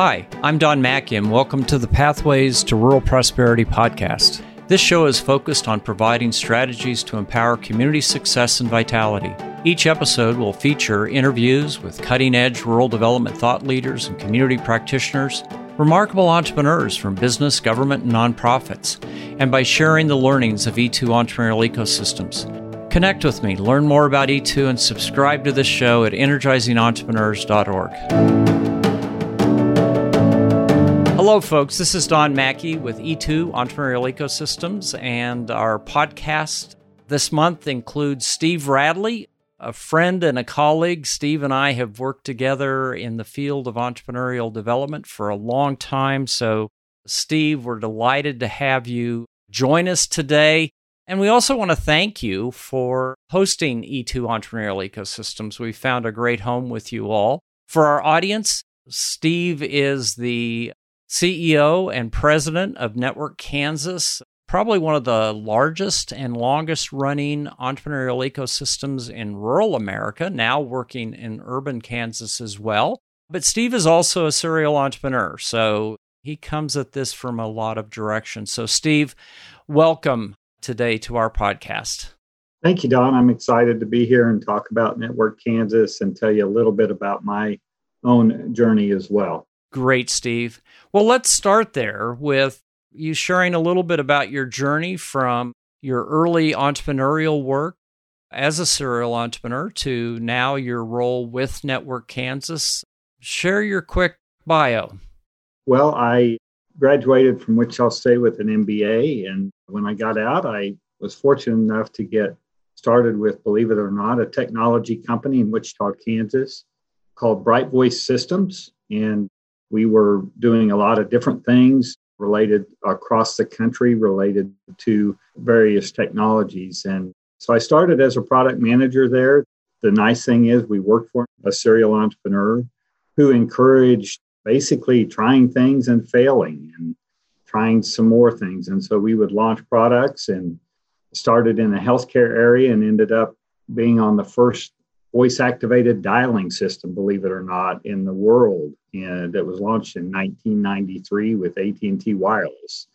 Hi, I'm Don Macke, and welcome to the Pathways to Rural Prosperity podcast. This show is focused on providing strategies to empower community success and vitality. Each episode will feature interviews with cutting edge rural development thought leaders and community practitioners, remarkable entrepreneurs from business, government, and nonprofits, and by sharing the learnings of E2 entrepreneurial ecosystems. Connect with me, learn more about E2, and subscribe to this show at energizingentrepreneurs.org. Hello, folks. This is Don Macke with E2 Entrepreneurial Ecosystems, and our podcast this month includes Steve Radley, a friend and a colleague. Steve and I have worked together in the field of entrepreneurial development for a long time. So, Steve, we're delighted to have you join us today. And we also want to thank you for hosting E2 Entrepreneurial Ecosystems. We found a great home with you all. For our audience, Steve is the CEO and president of Network Kansas, probably one of the largest and longest running entrepreneurial ecosystems in rural America, now working in urban Kansas as well. But Steve is also a serial entrepreneur, so he comes at this from a lot of directions. So, Steve, welcome today to our podcast. Thank you, Don. I'm excited to be here and talk about Network Kansas and tell you a little bit about my own journey as well. Great, Steve. Well, let's start there with you sharing a little bit about your journey from your early entrepreneurial work as a serial entrepreneur to now your role with Network Kansas. Share your quick bio. Well, I graduated from Wichita State with an MBA. And when I got out, I was fortunate enough to get started with, believe it or not, a technology company in Wichita, Kansas called Brite Voice Systems. And we were doing a lot of different things related across the country related to various technologies. And so I started as a product manager there. The nice thing is, we worked for a serial entrepreneur who encouraged basically trying things and failing and trying some more things. And so we would launch products and started in the healthcare area and ended up being on the first voice activated dialing system, believe it or not, in the world. And that was launched in 1993 with AT&T Wireless.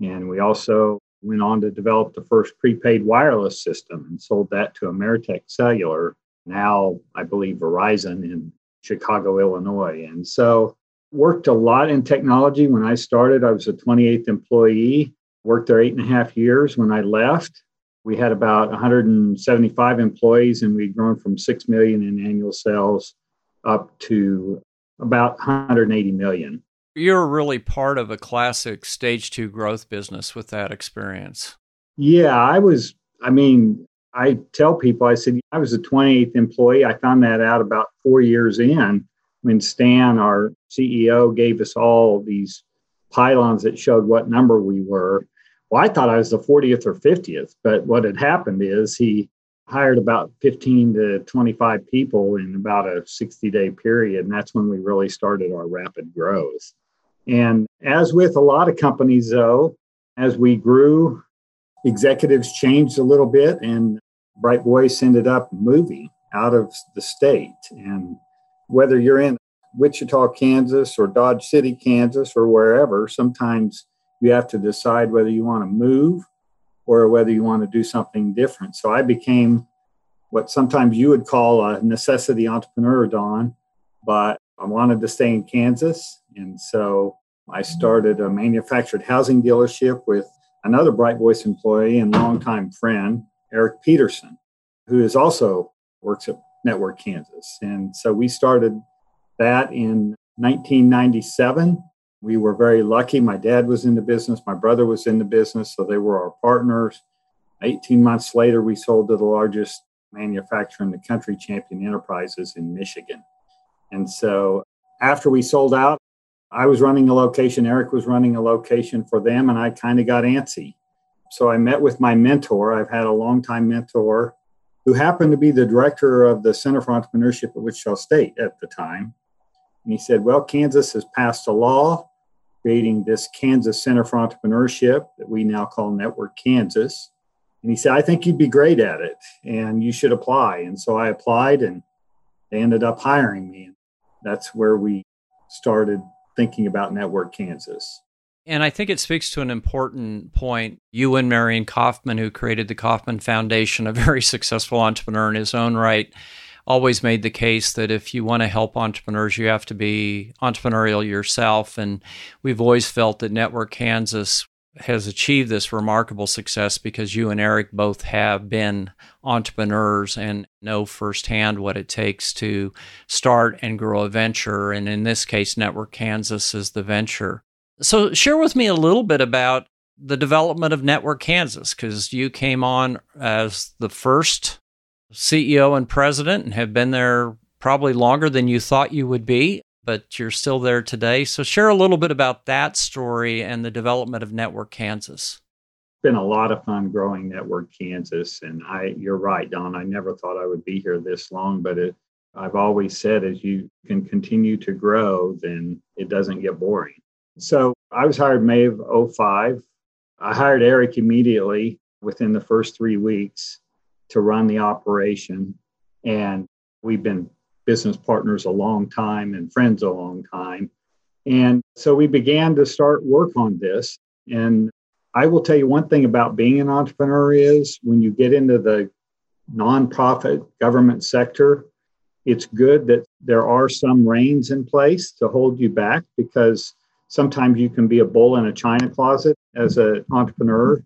And we also went on to develop the first prepaid wireless system and sold that to Ameritech Cellular, now I believe Verizon in Chicago, Illinois. And so worked a lot in technology. When I started, I was a 28th employee, worked there eight and a half years. When I left, we had about 175 employees and we'd grown from 6 million in annual sales up to about 180 million. You're really part of a classic stage two growth business with that experience. Yeah, I was, I mean, I tell people, I said, I was a 28th employee. I found that out about four years in when Stan, our CEO, gave us all these pylons that showed what number we were. Well, I thought I was the 40th or 50th, but what had happened is he hired about 15 to 25 people in about a 60 day period. And that's when we really started our rapid growth. And as with a lot of companies, though, as we grew, executives changed a little bit, and Brite Voice ended up moving out of the state. And whether you're in Wichita, Kansas, or Dodge City, Kansas, or wherever, sometimes you have to decide whether you want to move or whether you want to do something different. So I became what sometimes you would call a necessity entrepreneur, Don, but I wanted to stay in Kansas. And so I started a manufactured housing dealership with another Brite Voice employee and longtime friend, Eric Peterson, who is also works at Network Kansas. And so we started that in 1997 we were very lucky. My dad was in the business, my brother was in the business, so they were our partners. 18 months later, we sold to the largest manufacturer in the country, Champion Enterprises in Michigan. And so after we sold out, I was running a location, Eric was running a location for them, and I kind of got antsy. So I met with my mentor. I've had a longtime mentor who happened to be the director of the Center for Entrepreneurship at Wichita State at the time. And he said, Well, Kansas has passed a law creating this Kansas Center for Entrepreneurship that we now call Network Kansas. And he said, I think you'd be great at it and you should apply. And so I applied and they ended up hiring me. And that's where we started thinking about Network Kansas. And I think it speaks to an important point. Ewing Marion Kauffman, who created the Kauffman Foundation, a very successful entrepreneur in his own right, always made the case that if you want to help entrepreneurs, you have to be entrepreneurial yourself. And we've always felt that Network Kansas has achieved this remarkable success because you and Eric both have been entrepreneurs and know firsthand what it takes to start and grow a venture. And in this case, Network Kansas is the venture. So, share with me a little bit about the development of Network Kansas because you came on as the first CEO and president and have been there probably longer than you thought you would be but you're still there today. So share a little bit about that story and the development of Network Kansas. It's been a lot of fun growing Network Kansas, and I you're right, Don. I never thought I would be here this long, but it I've always said as you can continue to grow, then it doesn't get boring. So I was hired May of 05. I hired Eric immediately within the first three weeks to run the operation. And we've been business partners a long time and friends a long time. And so we began to start work on this. And I will tell you one thing about being an entrepreneur is when you get into the nonprofit government sector, it's good that there are some reins in place to hold you back because sometimes you can be a bull in a china closet as an entrepreneur.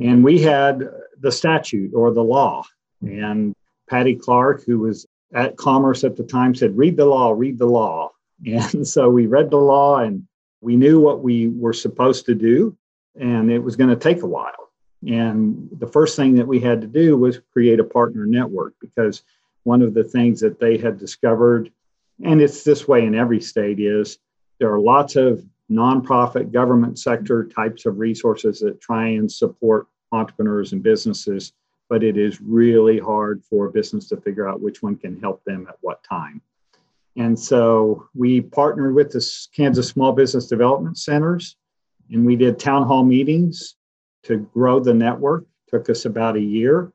And we had the statute or the law. And Patty Clark, who was at Commerce at the time said, read the law, read the law. And so we read the law and we knew what we were supposed to do, and it was going to take a while. And the first thing that we had to do was create a partner network because one of the things that they had discovered, and it's this way in every state, is there are lots of nonprofit government sector types of resources that try and support entrepreneurs and businesses but it is really hard for a business to figure out which one can help them at what time. And so we partnered with the Kansas Small Business Development Centers and we did town hall meetings to grow the network. Took us about a year.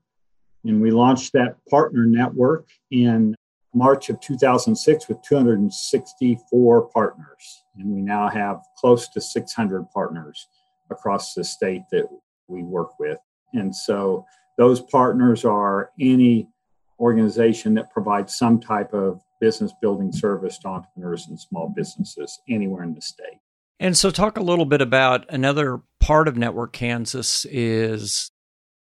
And we launched that partner network in March of 2006 with 264 partners. And we now have close to 600 partners across the state that we work with. And so those partners are any organization that provides some type of business building service to entrepreneurs and small businesses anywhere in the state. And so, talk a little bit about another part of Network Kansas is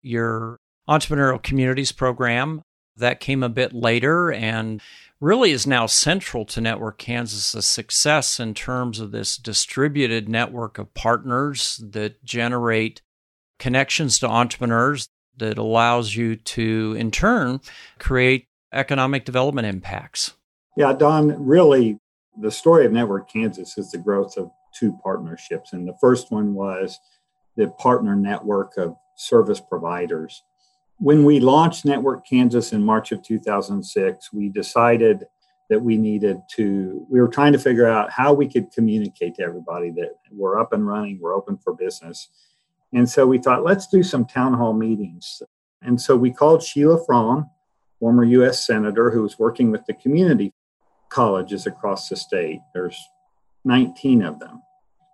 your entrepreneurial communities program that came a bit later and really is now central to Network Kansas's success in terms of this distributed network of partners that generate connections to entrepreneurs that allows you to, in turn, create economic development impacts. Yeah, Don, really, the story of Network Kansas is the growth of two partnerships. And the first one was the partner network of service providers. When we launched Network Kansas in March of 2006, we decided that we needed to, we were trying to figure out how we could communicate to everybody that we're up and running, we're open for business. And so we thought, let's do some town hall meetings. And so we called Sheila Frahm, former U.S. Senator, who was working with the community colleges across the state. There's 19 of them.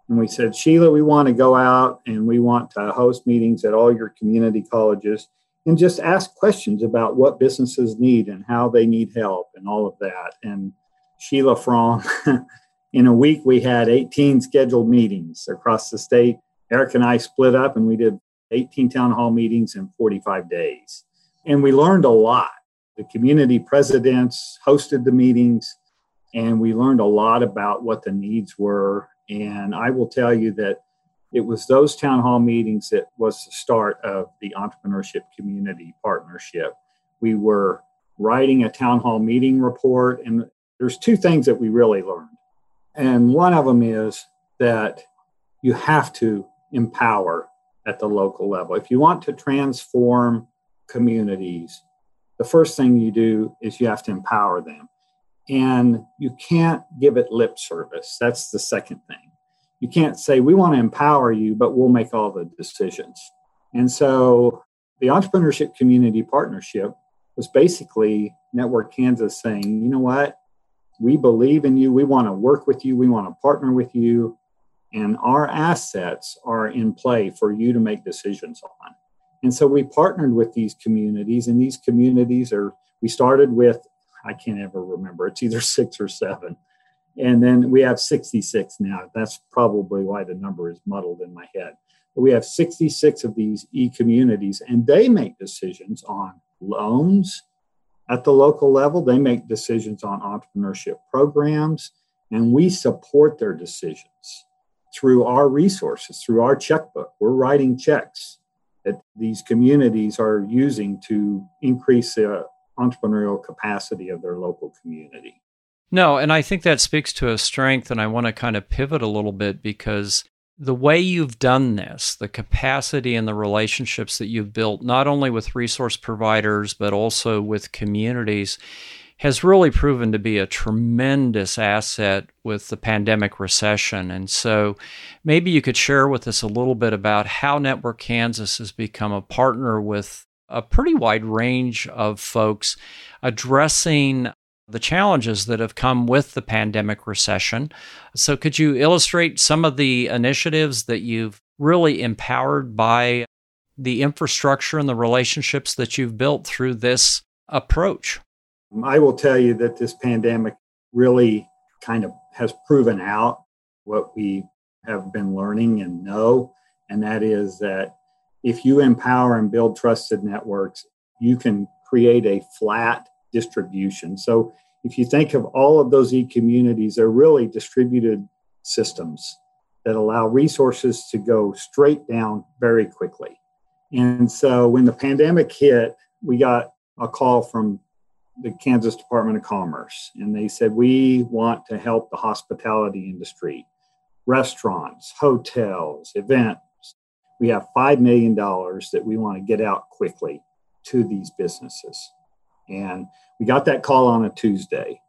And we said, Sheila, we want to go out and we want to host meetings at all your community colleges and just ask questions about what businesses need and how they need help and all of that. And Sheila Frahm, in a week, we had 18 scheduled meetings across the state Eric and I split up and we did 18 town hall meetings in 45 days. And we learned a lot. The community presidents hosted the meetings, and we learned a lot about what the needs were. And I will tell you that it was those town hall meetings that was the start of the entrepreneurship community partnership. We were writing a town hall meeting report, and there's two things that we really learned. And one of them is that you have to empower at the local level. If you want to transform communities, the first thing you do is you have to empower them. And you can't give it lip service. That's the second thing. You can't say, we want to empower you, but we'll make all the decisions. And so the Entrepreneurship Community Partnership was basically Network Kansas saying, you know what? we believe in you. We want to work with you. We want to partner with you. And our assets are in play for you to make decisions on. And so we partnered with these communities, and these communities are, we started with, I can't ever remember, it's either six or seven. And then we have 66 now. That's probably why the number is muddled in my head. But we have 66 of these e communities, and they make decisions on loans at the local level. They make decisions on entrepreneurship programs, and we support their decisions through our resources, through our checkbook. We're writing checks that these communities are using to increase the entrepreneurial capacity of their local community. No, and I think that speaks to a strength, and I want to kind of pivot a little bit because the way you've done this, the capacity and the relationships that you've built, not only with resource providers, but also with communities, has really proven to be a tremendous asset with the pandemic recession. And so maybe you could share with us a little bit about how Network Kansas has become a partner with a pretty wide range of folks addressing the challenges that have come with the pandemic recession. So, could you illustrate some of the initiatives that you've really empowered by the infrastructure and the relationships that you've built through this approach? I will tell you that this pandemic really kind of has proven out what we have been learning and know, and that is that if you empower and build trusted networks, you can create a flat distribution. So if you think of all of those e communities, they're really distributed systems that allow resources to go straight down very quickly. And so when the pandemic hit, we got a call from the Kansas Department of Commerce, and they said, We want to help the hospitality industry, restaurants, hotels, events. We have $5 million that we want to get out quickly to these businesses. And we got that call on a Tuesday.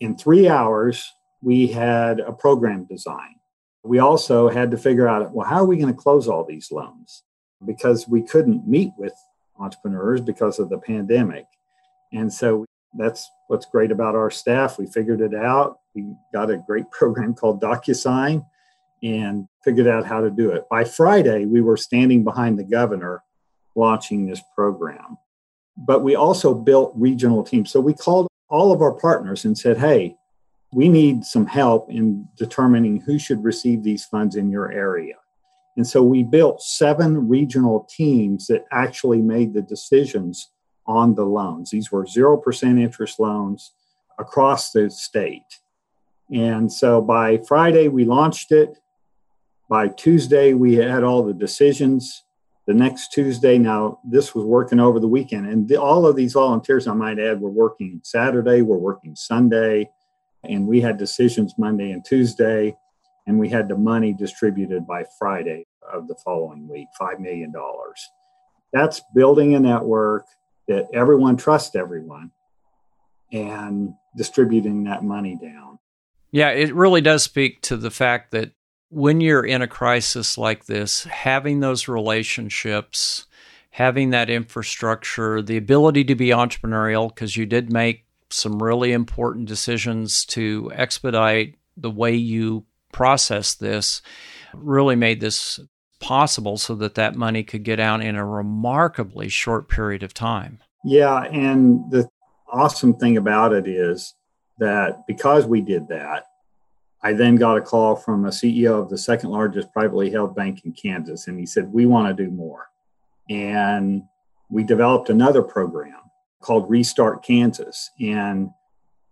In three hours, we had a program design. We also had to figure out well, how are we going to close all these loans? Because we couldn't meet with entrepreneurs because of the pandemic. And so that's what's great about our staff. We figured it out. We got a great program called DocuSign and figured out how to do it. By Friday, we were standing behind the governor launching this program. But we also built regional teams. So we called all of our partners and said, hey, we need some help in determining who should receive these funds in your area. And so we built seven regional teams that actually made the decisions on the loans. These were 0% interest loans across the state. And so by Friday, we launched it. By Tuesday, we had all the decisions. The next Tuesday, now this was working over the weekend. And the, all of these volunteers, I might add, were working Saturday, were working Sunday, and we had decisions Monday and Tuesday. And we had the money distributed by Friday of the following week $5 million. That's building a network that everyone trusts everyone and distributing that money down. Yeah, it really does speak to the fact that when you're in a crisis like this, having those relationships, having that infrastructure, the ability to be entrepreneurial, because you did make some really important decisions to expedite the way you process this, really made this possible so that that money could get out in a remarkably short period of time. Yeah, and the awesome thing about it is that because we did that, I then got a call from a CEO of the second largest privately held bank in Kansas, and he said, We want to do more. And we developed another program called Restart Kansas. And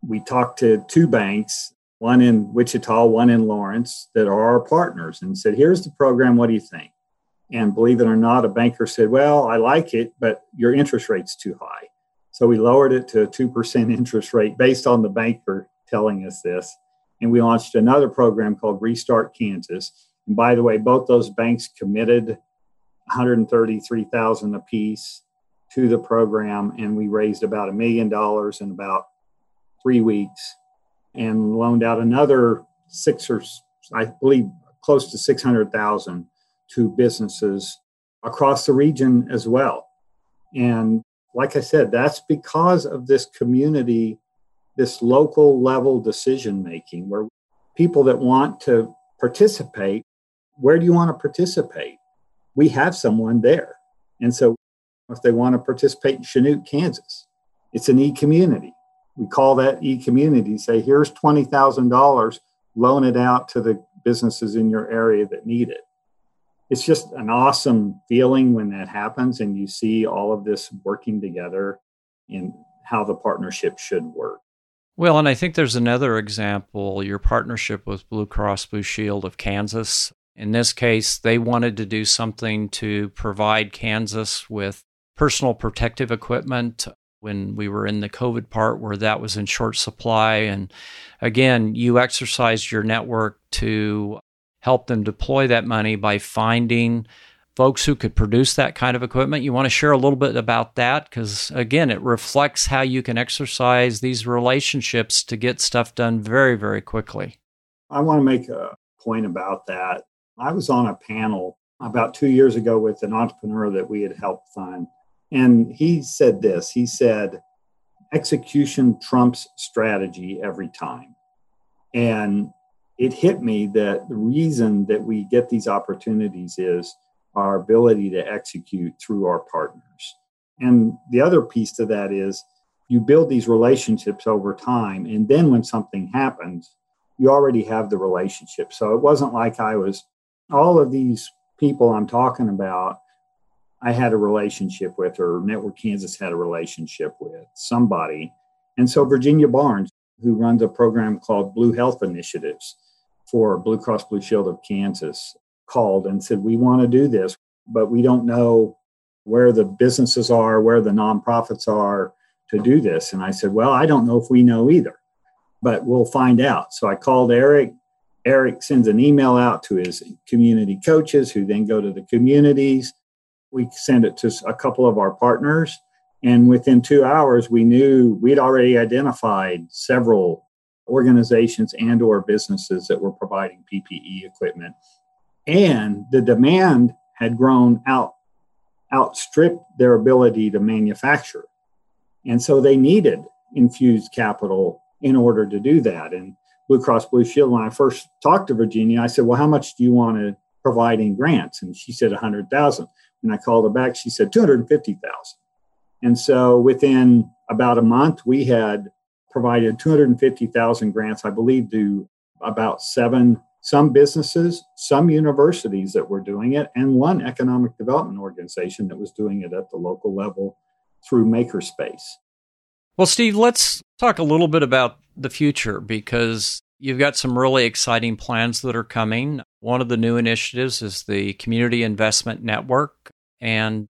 we talked to two banks one in Wichita, one in Lawrence, that are our partners, and said, Here's the program. What do you think? And believe it or not, a banker said, Well, I like it, but your interest rate's too high. So we lowered it to a 2% interest rate based on the banker telling us this. And we launched another program called Restart Kansas. And by the way, both those banks committed 133,000 apiece to the program, and we raised about a million dollars in about three weeks and loaned out another six or I believe close to 600,000 to businesses across the region as well. And like I said, that's because of this community this local level decision making where people that want to participate, where do you want to participate? We have someone there. And so if they want to participate in Chanute, Kansas, it's an e community. We call that e community, say, here's $20,000, loan it out to the businesses in your area that need it. It's just an awesome feeling when that happens and you see all of this working together in how the partnership should work. Well, and I think there's another example your partnership with Blue Cross Blue Shield of Kansas. In this case, they wanted to do something to provide Kansas with personal protective equipment when we were in the COVID part where that was in short supply. And again, you exercised your network to help them deploy that money by finding folks who could produce that kind of equipment. You want to share a little bit about that because, again, it reflects how you can exercise these relationships to get stuff done very, very quickly. I want to make a point about that. I was on a panel about two years ago with an entrepreneur that we had helped fund and he said this he said, execution trumps strategy every time. And it hit me that the reason that we get these opportunities is our ability to execute through our partners. And the other piece to that is you build these relationships over time. And then when something happens, you already have the relationship. So it wasn't like I was, all of these people I'm talking about I had a relationship with, or Network Kansas had a relationship with somebody. And so Virginia Barnes, who runs a program called Blue Health Initiatives for Blue Cross Blue Shield of Kansas, called and said, We want to do this, but we don't know where the businesses are, where the nonprofits are to do this. And I said, Well, I don't know if we know either, but we'll find out. So I called Eric. Eric sends an email out to his community coaches who then go to the communities we send it to a couple of our partners and within two hours we knew we'd already identified several organizations and or businesses that were providing ppe equipment and the demand had grown out outstripped their ability to manufacture and so they needed infused capital in order to do that and blue cross blue shield when i first talked to virginia i said well how much do you want to provide in grants and she said 100000 and I called her back. She said 250,000. And so within about a month, we had provided 250,000 grants, I believe, to about seven, some businesses, some universities that were doing it, and one economic development organization that was doing it at the local level through Makerspace. Well, Steve, let's talk a little bit about the future because you've got some really exciting plans that are coming. One of the new initiatives is the Community Investment Network. And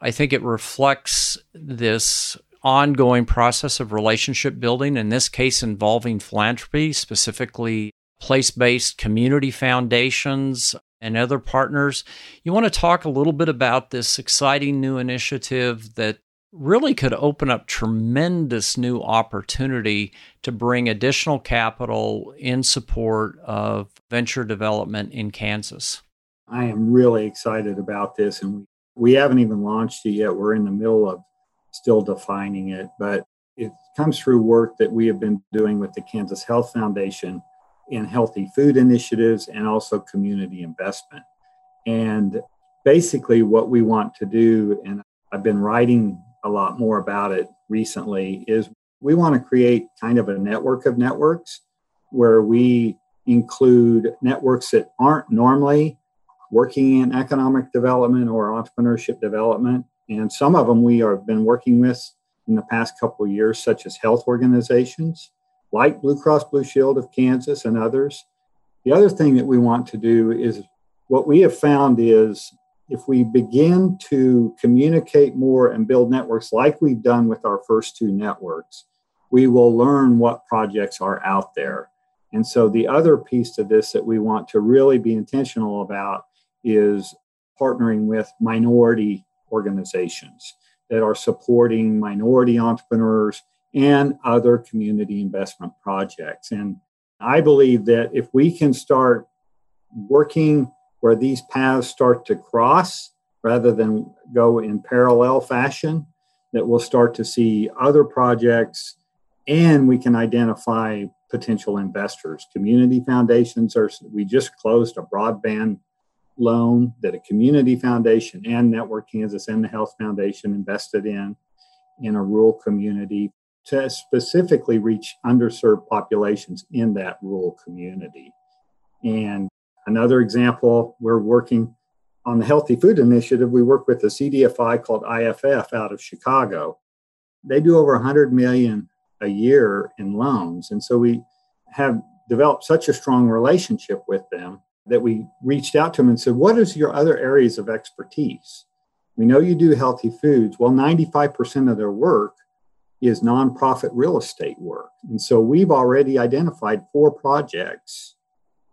I think it reflects this ongoing process of relationship building, in this case involving philanthropy, specifically place based community foundations and other partners. You want to talk a little bit about this exciting new initiative that really could open up tremendous new opportunity to bring additional capital in support of venture development in Kansas. I am really excited about this, and we, we haven't even launched it yet. We're in the middle of still defining it, but it comes through work that we have been doing with the Kansas Health Foundation in healthy food initiatives and also community investment. And basically, what we want to do, and I've been writing a lot more about it recently is we want to create kind of a network of networks where we include networks that aren't normally working in economic development or entrepreneurship development. And some of them we have been working with in the past couple years, such as health organizations like Blue Cross Blue Shield of Kansas and others. The other thing that we want to do is what we have found is if we begin to communicate more and build networks like we've done with our first two networks, we will learn what projects are out there. And so, the other piece to this that we want to really be intentional about is partnering with minority organizations that are supporting minority entrepreneurs and other community investment projects. And I believe that if we can start working where these paths start to cross rather than go in parallel fashion, that we'll start to see other projects and we can identify potential investors. Community foundations are, we just closed a broadband loan that a community foundation and Network Kansas and the Health Foundation invested in in a rural community to specifically reach underserved populations in that rural community. And another example, we're working on the Healthy Food Initiative. We work with a CDFI called IFF out of Chicago. They do over 100 million a year in loans. And so we have developed such a strong relationship with them that we reached out to them and said, What is your other areas of expertise? We know you do healthy foods. Well, 95% of their work is nonprofit real estate work. And so we've already identified four projects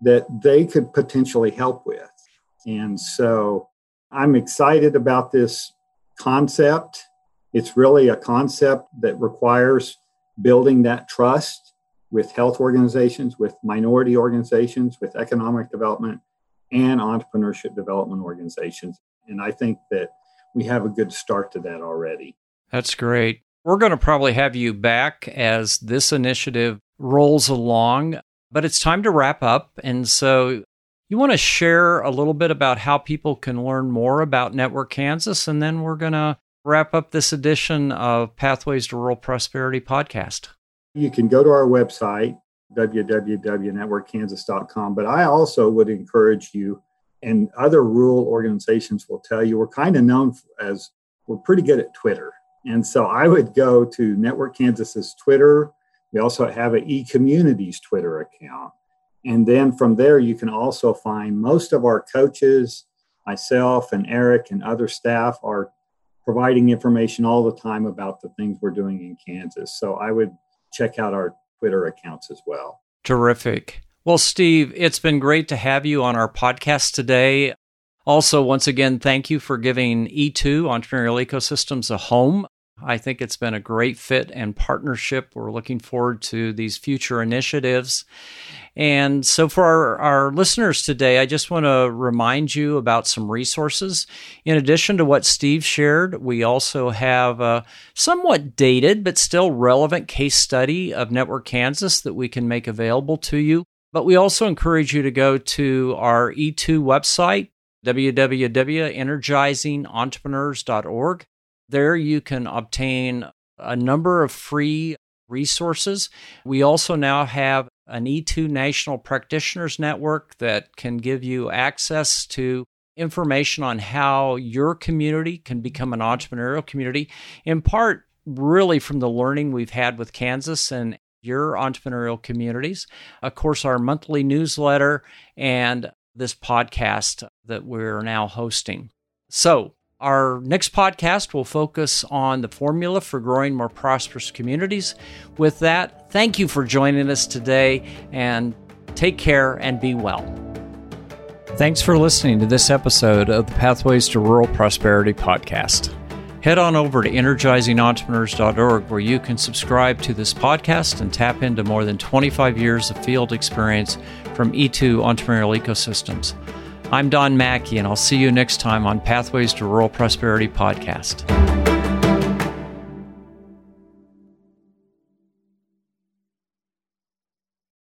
that they could potentially help with. And so I'm excited about this concept. It's really a concept that requires building that trust with health organizations, with minority organizations, with economic development, and entrepreneurship development organizations. And I think that we have a good start to that already. That's great. We're going to probably have you back as this initiative rolls along, but it's time to wrap up. And so you want to share a little bit about how people can learn more about Network Kansas, and then we're going to wrap up this edition of Pathways to Rural Prosperity podcast. You can go to our website, www.networkkansas.com, but I also would encourage you, and other rural organizations will tell you, we're kind of known as we're pretty good at Twitter. And so I would go to Network Kansas's Twitter. We also have an e-communities Twitter account. And then from there, you can also find most of our coaches, myself and Eric and other staff are providing information all the time about the things we're doing in Kansas. So I would check out our Twitter accounts as well. Terrific. Well, Steve, it's been great to have you on our podcast today. Also, once again, thank you for giving E2 Entrepreneurial Ecosystems a home. I think it's been a great fit and partnership. We're looking forward to these future initiatives. And so, for our, our, listeners today, I just want to remind you about some resources. In addition to what Steve shared, we also have a somewhat dated but still relevant case study of Network Kansas that we can make available to you. But we also encourage you to go to our E2 website, www.energizingentrepreneurs.org. There you can obtain a number of free resources. We also now have an E2 National Practitioners Network that can give you access to information on how your community can become an entrepreneurial community, in part, really from the learning we've had with Kansas and your entrepreneurial communities. Of course, our monthly newsletter and this podcast that we're now hosting. So, our next podcast will focus on the formula for growing more prosperous communities. With that, thank you for joining us today and take care and be well. Thanks for listening to this episode of the Pathways to Rural Prosperity podcast. Head on over to energizingentrepreneurs.org where you can subscribe to this podcast and tap into more than 25 years of field experience from E2 entrepreneurial ecosystems. I'm Don Macke, and I'll see you next time on Pathways to Rural Prosperity podcast.